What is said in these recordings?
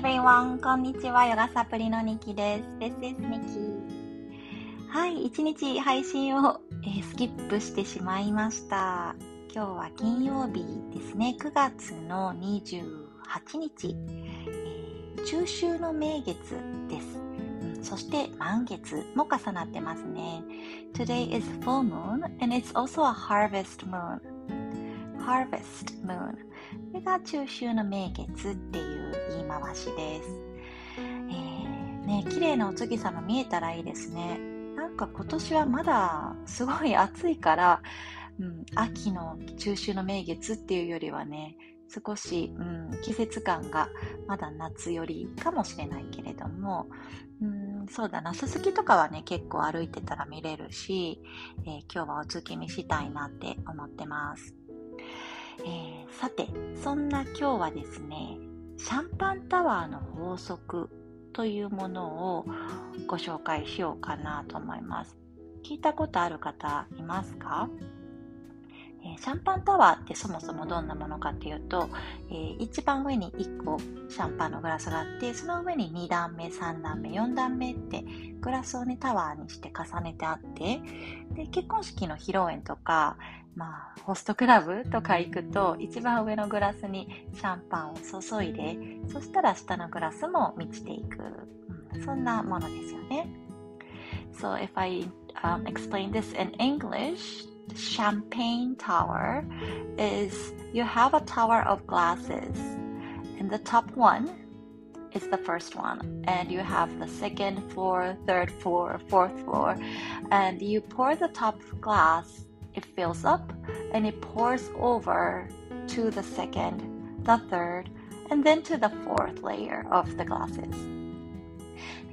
everyone! こんにちは。ヨガサプリのニキです。This is Niki. はい、一日配信を、えー、スキップしてしまいました。今日は金曜日ですね。9月の28日。えー、中秋の名月です。うん、そして満月も重なってますね。Today is full moon and it's also a harvest moon. Harvest moon. これが中秋の名月っていう回しです。えー、ね、綺麗なお月様見えたらいいですね。なんか今年はまだすごい暑いから、うん、秋の中秋の名月っていうよりはね、少し、うん、季節感がまだ夏寄りかもしれないけれども、うん、そうだな、すすきとかはね、結構歩いてたら見れるし、えー、今日はお月見したいなって思ってます。えー、さて、そんな今日はですね、シャンパンタワーの法則というものをご紹介しようかなと思います。聞いたことある方いますか？えシャンパンタワーってそもそもどんなものかっていうと、えー、一番上に1個シャンパンのグラスがあってその上に2段目3段目4段目ってグラスをねタワーにして重ねてあってで結婚式の披露宴とか、まあ、ホストクラブとか行くと一番上のグラスにシャンパンを注いでそしたら下のグラスも満ちていく、うん、そんなものですよね。So if I、um, explain this in English champagne tower is you have a tower of glasses. And the top one is the first one and you have the second floor third floor fourth floor. And you pour the top glass it fills up and it pours over to the second the third and then to the fourth layer of the glasses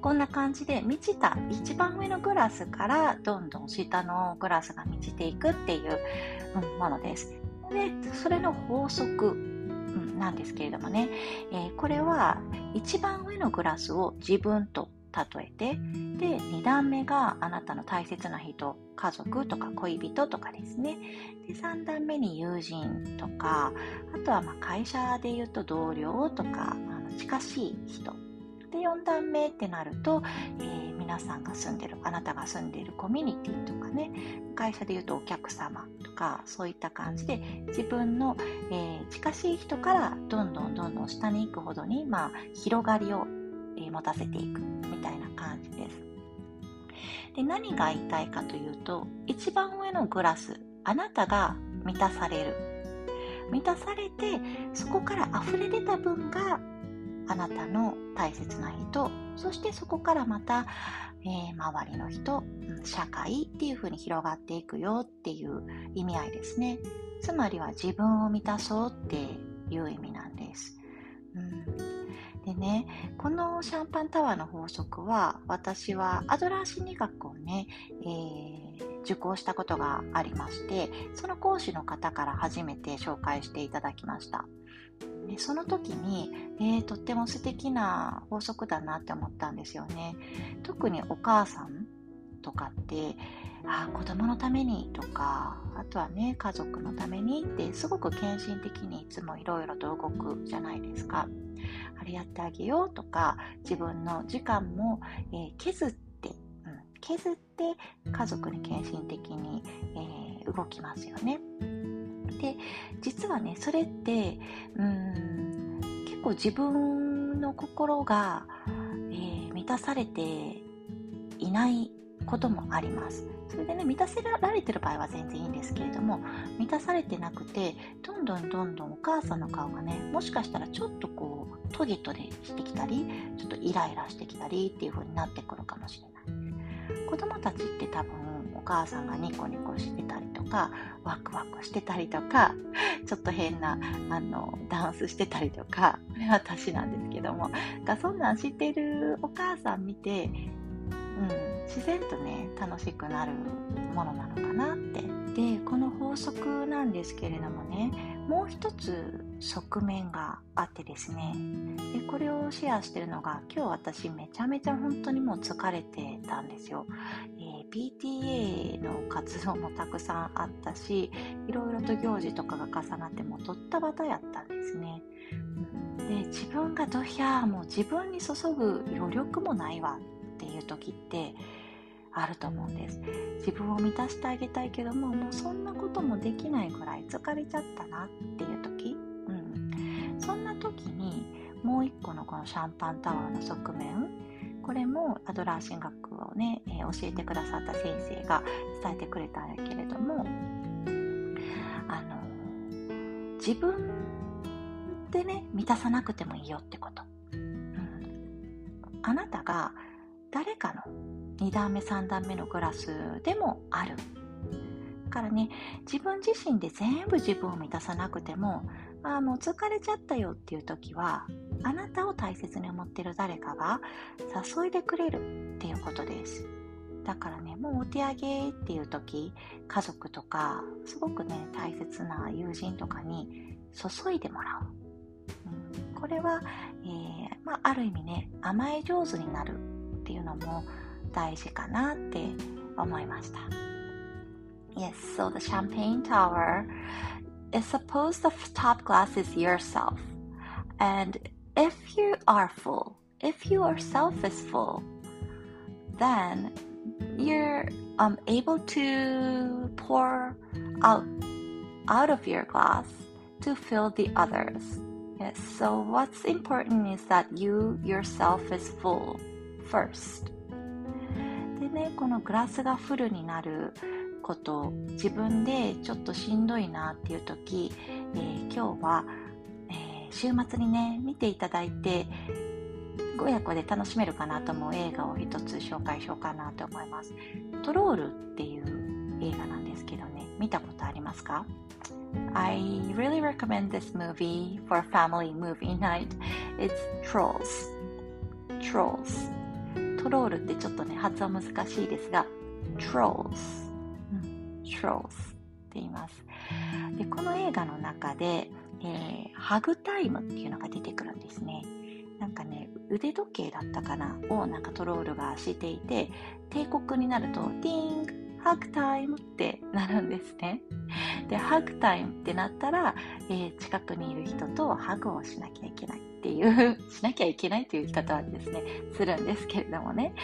こんな感じで満ちた一番上のグラスからどんどん下のグラスが満ちていくっていうものです。で、それの法則なんですけれどもね、えー、これは一番上のグラスを自分と例えて、で、2段目があなたの大切な人、家族とか恋人とかですね。で、3段目に友人とか、あとはま会社で言うと同僚とか、あの近しい人で4段目ってなると、えー、皆さんが住んでるあなたが住んでいるコミュニティとかね会社でいうとお客様とかそういった感じで自分の、えー、近しい人からどんどんどんどん下に行くほどに、まあ、広がりを、えー、持たせていくみたいな感じです。で何が言いたいかというと一番上のグラスあなたが満たされる満たされてそこから溢れ出た分があなたの大切な人そしてそこからまた、えー、周りの人社会っていう風に広がっていくよっていう意味合いですね。つまりは自分を満たそうっていう意味なんです、うん、でねこのシャンパンタワーの法則は私はアドラー心理学をね、えー、受講したことがありましてその講師の方から初めて紹介していただきました。でその時に、えー、とっても素敵な法則だなって思ったんですよね。特にお母さんとかってあ子供のためにとかあとはね家族のためにってすごく献身的にいつもいろいろと動くじゃないですか。あれやってあげようとか自分の時間も、えー、削って、うん、削って家族に献身的に、えー、動きますよね。で実はねそれってうん結構自分の心が、えー、満たされていないこともあります。それでね満たせられてる場合は全然いいんですけれども満たされてなくてどんどんどんどんお母さんの顔がねもしかしたらちょっとこうトゲトゲしてきたりちょっとイライラしてきたりっていう風になってくるかもしれない。子供たちって多分お母さんがニコニコしてたりかワクワクしてたりとかちょっと変なあのダンスしてたりとかこれ私なんですけども。がそんなん知ってるお母さん見て、うん、自然とね楽しくなるものなのかなって。でこの法則なんですけれどもねもう一つ側面があってですね。でこれをシェアしてるのが今日私めちゃめちゃ本当にもう疲れてたんですよ、えー、PTA の活動もたくさんあったしいろいろと行事とかが重なってもうドッタバタやったんですね、で自分がドヒャーもう自分に注ぐ余力もないわっていう時ってあると思うんです。自分を満たしてあげたいけどももうそんなこともできないぐらい疲れちゃったなっていう時、うん、そんな時にもう一個のこのシャンパンタワーの側面これもアドラー神学をね、えー、教えてくださった先生が伝えてくれたんやけれどもあの自分でね満たさなくてもいいよってこと、うん、あなたが誰かの2段目3段目のグラスでもある。からね自分自身で全部自分を満たさなくてもあもう疲れちゃったよっていう時はあなたを大切に思ってる誰かが誘いでくれるっていうことです。だからねもうお手上げっていう時家族とかすごくね大切な友人とかに注いでもらう、うん、これは、えー、まあ、ある意味ね甘え上手になるっていうのも大事かなって思いました。Yes, so the champagne tower is supposed the top glass is yourself. And if you are full, if your self is full, then you're um, able to pour out out of your glass to fill the others. Yes, so what's important is that you yourself is full first. でね、このグラスがフルになる こと自分でちょっとしんどいなっていう時、えー、今日は、えー、週末にね見ていただいて親子で楽しめるかなと思う映画を一つ紹介しようかなと思いますトロールっていう映画なんですけどね見たことありますか？I really recommend this movie for family movie night. It's Trolls. Trolls. トロールってちょっとね発音難しいですが Trolls Trolls って言います。で、この映画の中で、えー、ハグタイムっていうのが出てくるんですね。なんかね、腕時計だったかな？をなんかトロールがしていて、帝国になると、ティーング、ハグタイムってなるんですね。で、ハグタイムってなったら、えー、近くにいる人とハグをしなきゃいけないっていう、しなきゃいけないという言い方はですね、するんですけれどもね、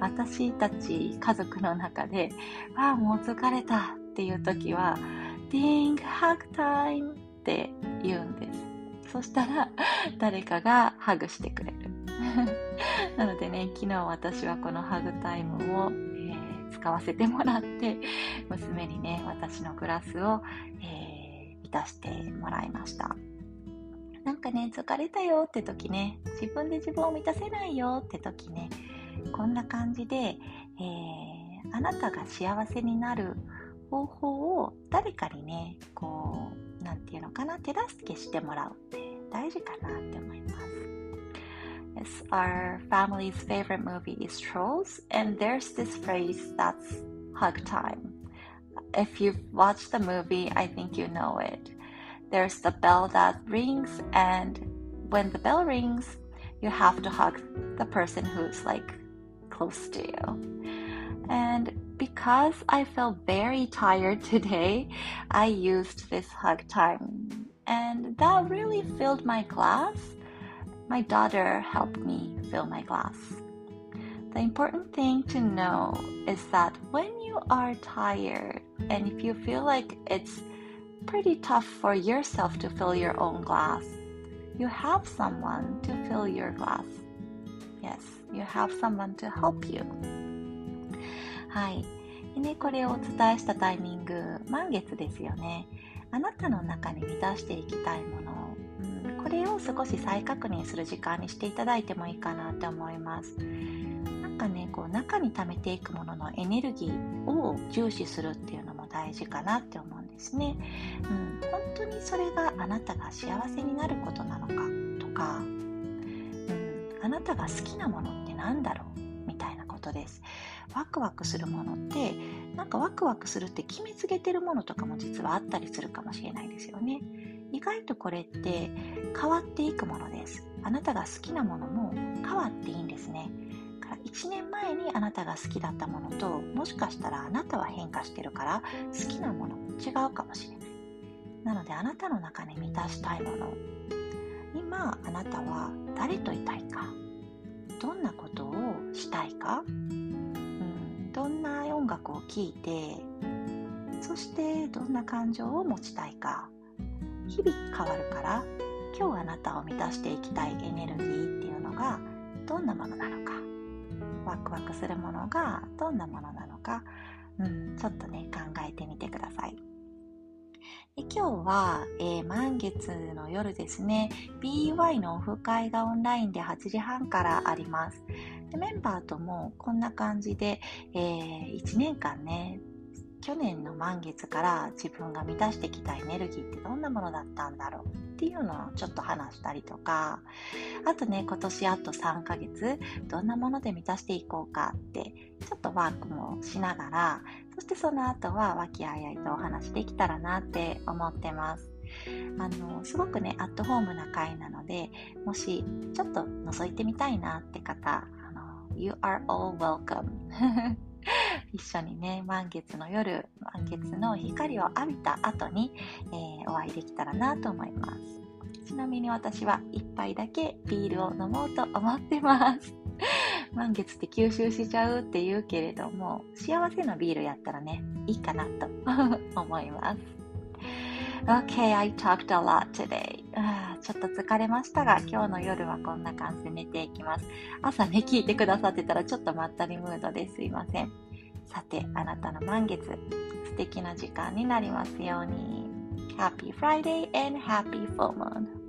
私たち家族の中で、ああ、もう疲れたっていう時は、Ding, hug time って言うんです。そしたら、誰かがハグしてくれる。なのでね、昨日私はこのハグタイムを、えー、使わせてもらって、娘にね、私のグラスを、えー、満たしてもらいました。なんかね、疲れたよって時ね、自分で自分を満たせないよって時ね、こんな感じで、えー、あなたが幸せになる方法を誰かにね、こう、なていうのかな、手助けしてもらうって大事かなって思います。Yes, our family's favorite movie is Trolls, and there's this phrase that's hug time. If you've watched the movie, I think you know it. There's the bell that rings, and when the bell rings, you have to hug the person who's like close to you. And because I felt very tired today, I used this hug time. And that really filled my glass. My daughter helped me fill my glass. The important thing to know is that when you are tired and if you feel like it's pretty tough for yourself to fill your own glass, you have someone to fill your glass. Yes, you have someone to help you. はい。でね、これをお伝えしたタイミング、満月ですよね。あなたの中に満たしていきたいもの、うん、これを少し再確認する時間にしていただいてもいいかなって思います。なんかね、こう中に溜めていくもののエネルギーを重視するっていうのも大事かなって思うんですね。うん、本当にそれがあなたが幸せになることなのかとか、うん、あなたが好きなものって何だろうみたいなことです。ワクワクするものってなんかワクワクするって決めつけてるものとかも実はあったりするかもしれないですよね意外とこれって変わっていくものですあなたが好きなものも変わっていいんですねから1年前にあなたが好きだったものともしかしたらあなたは変化してるから好きなものも違うかもしれない。なのであなたの中に満たしたいもの。今あなたは誰といたいか？どんなことをしたいか、うん、どんな音楽を聴いてそしてどんな感情を持ちたいか？日々変わるから今日あなたを満たしていきたいエネルギーっていうのがどんなものなのか？ワクワクするものがどんなものなのか、うん、ちょっとね考えてみてください。で今日は、えー、満月の夜ですね、BY のオフ会がオンラインで8時半からあります。でメンバーともこんな感じで、えー、1年間ね、去年の満月から自分が満たしてきたエネルギーってどんなものだったんだろうっていうのをちょっと話したりとか、あとね、今年あと3ヶ月、どんなもので満たしていこうかって、ちょっとワークもしながら、そしてその後は和気あいあいとお話できたらなって思ってます。あの、すごくね、アットホームな回なので、もしちょっと覗いてみたいなって方、あの、You are all welcome 一緒にね、満月の夜、満月の光を浴びた後に、えー、お会いできたらなと思います。ちなみに私は一杯だけビールを飲もうと思ってます。満月って吸収しちゃうって言うけれども、幸せのビールやったらね、いいかなと 思います。OK, I talked a lot today. ちょっと疲れましたが、今日の夜はこんな感じで寝ていきます。朝ね、聞いてくださってたらちょっとまったりムードですいません。さて、あなたの満月、素敵な時間になりますように。Happy Friday and Happy Full Moon!